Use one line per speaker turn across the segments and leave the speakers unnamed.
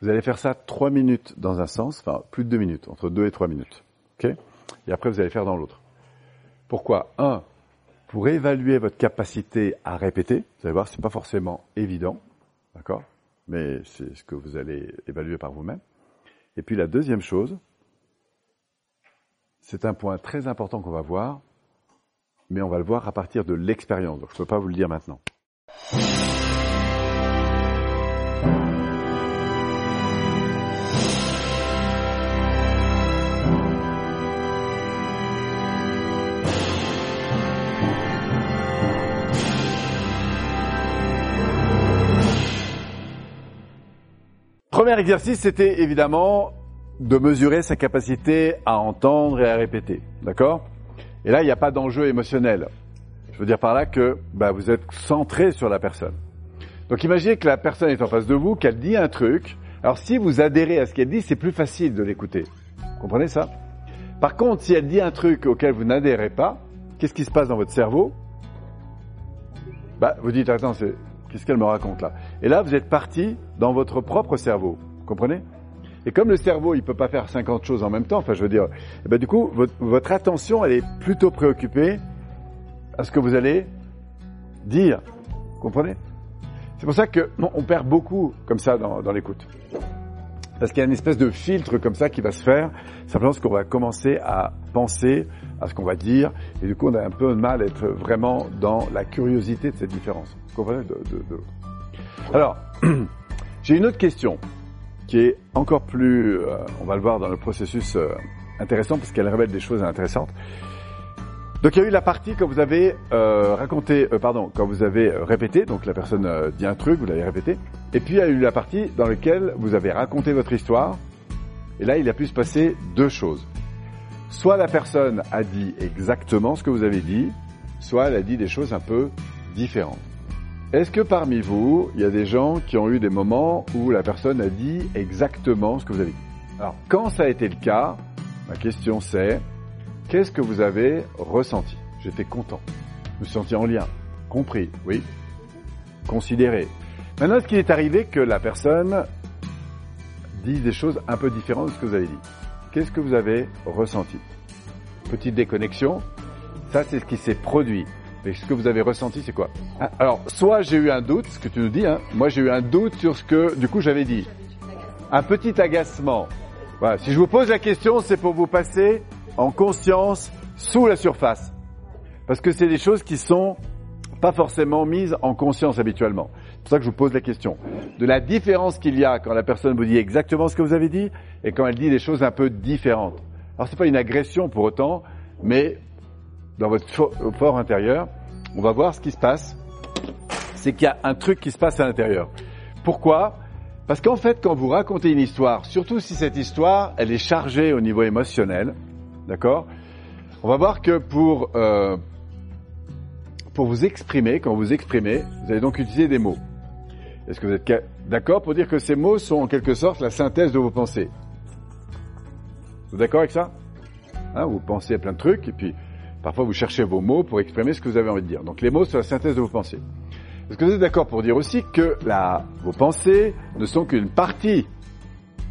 Vous allez faire ça trois minutes dans un sens, enfin plus de deux minutes, entre deux et trois minutes. ok? Et après, vous allez faire dans l'autre. Pourquoi? Un, pour évaluer votre capacité à répéter. Vous allez voir, c'est pas forcément évident, d'accord? Mais c'est ce que vous allez évaluer par vous-même. Et puis la deuxième chose, c'est un point très important qu'on va voir, mais on va le voir à partir de l'expérience. Donc je ne peux pas vous le dire maintenant. Premier exercice, c'était évidemment de mesurer sa capacité à entendre et à répéter. D'accord? Et là, il n'y a pas d'enjeu émotionnel. Je veux dire par là que bah, vous êtes centré sur la personne. Donc imaginez que la personne est en face de vous, qu'elle dit un truc. Alors si vous adhérez à ce qu'elle dit, c'est plus facile de l'écouter. Vous comprenez ça? Par contre, si elle dit un truc auquel vous n'adhérez pas, qu'est-ce qui se passe dans votre cerveau? Bah, Vous dites, attends, qu'est-ce qu'elle me raconte là Et là, vous êtes parti dans votre propre cerveau. Vous comprenez? Et comme le cerveau, il peut pas faire 50 choses en même temps, enfin, je veux dire, eh ben, du coup, votre, attention, elle est plutôt préoccupée à ce que vous allez dire. Vous comprenez? C'est pour ça que on perd beaucoup comme ça dans l'écoute. Parce qu'il y a une espèce de filtre comme ça qui va se faire, simplement parce qu'on va commencer à penser à ce qu'on va dire, et du coup on a un peu de mal à être vraiment dans la curiosité de cette différence. Vous comprenez de, de, de... Alors, j'ai une autre question qui est encore plus, euh, on va le voir dans le processus euh, intéressant parce qu'elle révèle des choses intéressantes. Donc il y a eu la partie quand vous avez euh, raconté, pardon, quand vous avez répété, donc la personne dit un truc, vous l'avez répété, et puis il y a eu la partie dans laquelle vous avez raconté votre histoire, et là il a pu se passer deux choses. Soit la personne a dit exactement ce que vous avez dit, soit elle a dit des choses un peu différentes. Est-ce que parmi vous, il y a des gens qui ont eu des moments où la personne a dit exactement ce que vous avez dit? Alors, quand ça a été le cas, ma question c'est, qu'est-ce que vous avez ressenti? J'étais content, je me senti en lien, compris, oui, considéré. Maintenant, ce qui est arrivé que la personne dit des choses un peu différentes de ce que vous avez dit? Qu'est-ce que vous avez ressenti? Petite déconnexion, ça c'est ce qui s'est produit. Mais ce que vous avez ressenti, c'est quoi? Ah, Alors, soit j'ai eu un doute, ce que tu nous dis, hein, moi j'ai eu un doute sur ce que, du coup, j'avais dit. Un petit agacement. Voilà, si je vous pose la question, c'est pour vous passer en conscience sous la surface. Parce que c'est des choses qui sont pas forcément mises en conscience habituellement. C'est pour ça que je vous pose la question. De la différence qu'il y a quand la personne vous dit exactement ce que vous avez dit et quand elle dit des choses un peu différentes. Alors c'est pas une agression pour autant, mais dans votre fort intérieur, on va voir ce qui se passe. C'est qu'il y a un truc qui se passe à l'intérieur. Pourquoi? Parce qu'en fait, quand vous racontez une histoire, surtout si cette histoire, elle est chargée au niveau émotionnel, d'accord? On va voir que pour euh, pour vous exprimer, quand vous exprimez, vous allez donc utiliser des mots. Est-ce que vous êtes d'accord pour dire que ces mots sont en quelque sorte la synthèse de vos pensées? Vous êtes d'accord avec ça? Hein, Vous pensez à plein de trucs et puis Parfois, vous cherchez vos mots pour exprimer ce que vous avez envie de dire. Donc, les mots sont la synthèse de vos pensées. Est-ce que vous êtes d'accord pour dire aussi que la, vos pensées ne sont qu'une partie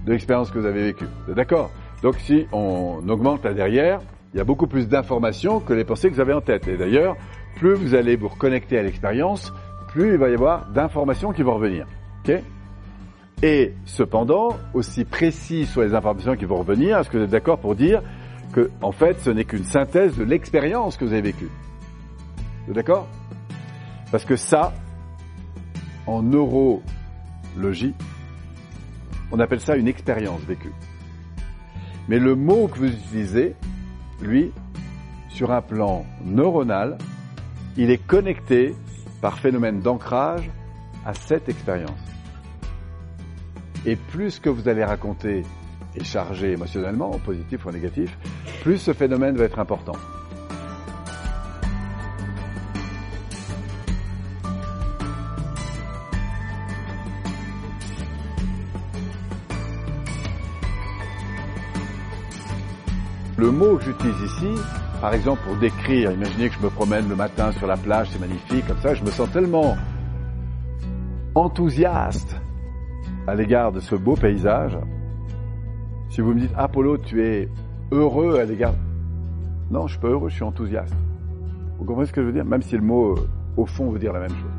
de l'expérience que vous avez vécue? Vous êtes d'accord? Donc, si on augmente là derrière, il y a beaucoup plus d'informations que les pensées que vous avez en tête. Et d'ailleurs, plus vous allez vous reconnecter à l'expérience, plus il va y avoir d'informations qui vont revenir. Ok Et cependant, aussi précis sur les informations qui vont revenir, est-ce que vous êtes d'accord pour dire que, en fait, ce n'est qu'une synthèse de l'expérience que vous avez vécue? Vous êtes d'accord? Parce que ça, en neurologie, on appelle ça une expérience vécue. Mais le mot que vous utilisez, lui, sur un plan neuronal, il est connecté par phénomène d'ancrage à cette expérience. Et plus que vous allez raconter est chargé émotionnellement, en positif ou négatif, plus ce phénomène va être important. Le mot que j'utilise ici, par exemple pour décrire, imaginez que je me promène le matin sur la plage, c'est magnifique, comme ça, je me sens tellement enthousiaste à l'égard de ce beau paysage, si vous me dites Apollo, tu es heureux à l'égard. Non, je suis pas heureux, je suis enthousiaste. Vous comprenez ce que je veux dire? Même si le mot, euh, au fond, veut dire la même chose.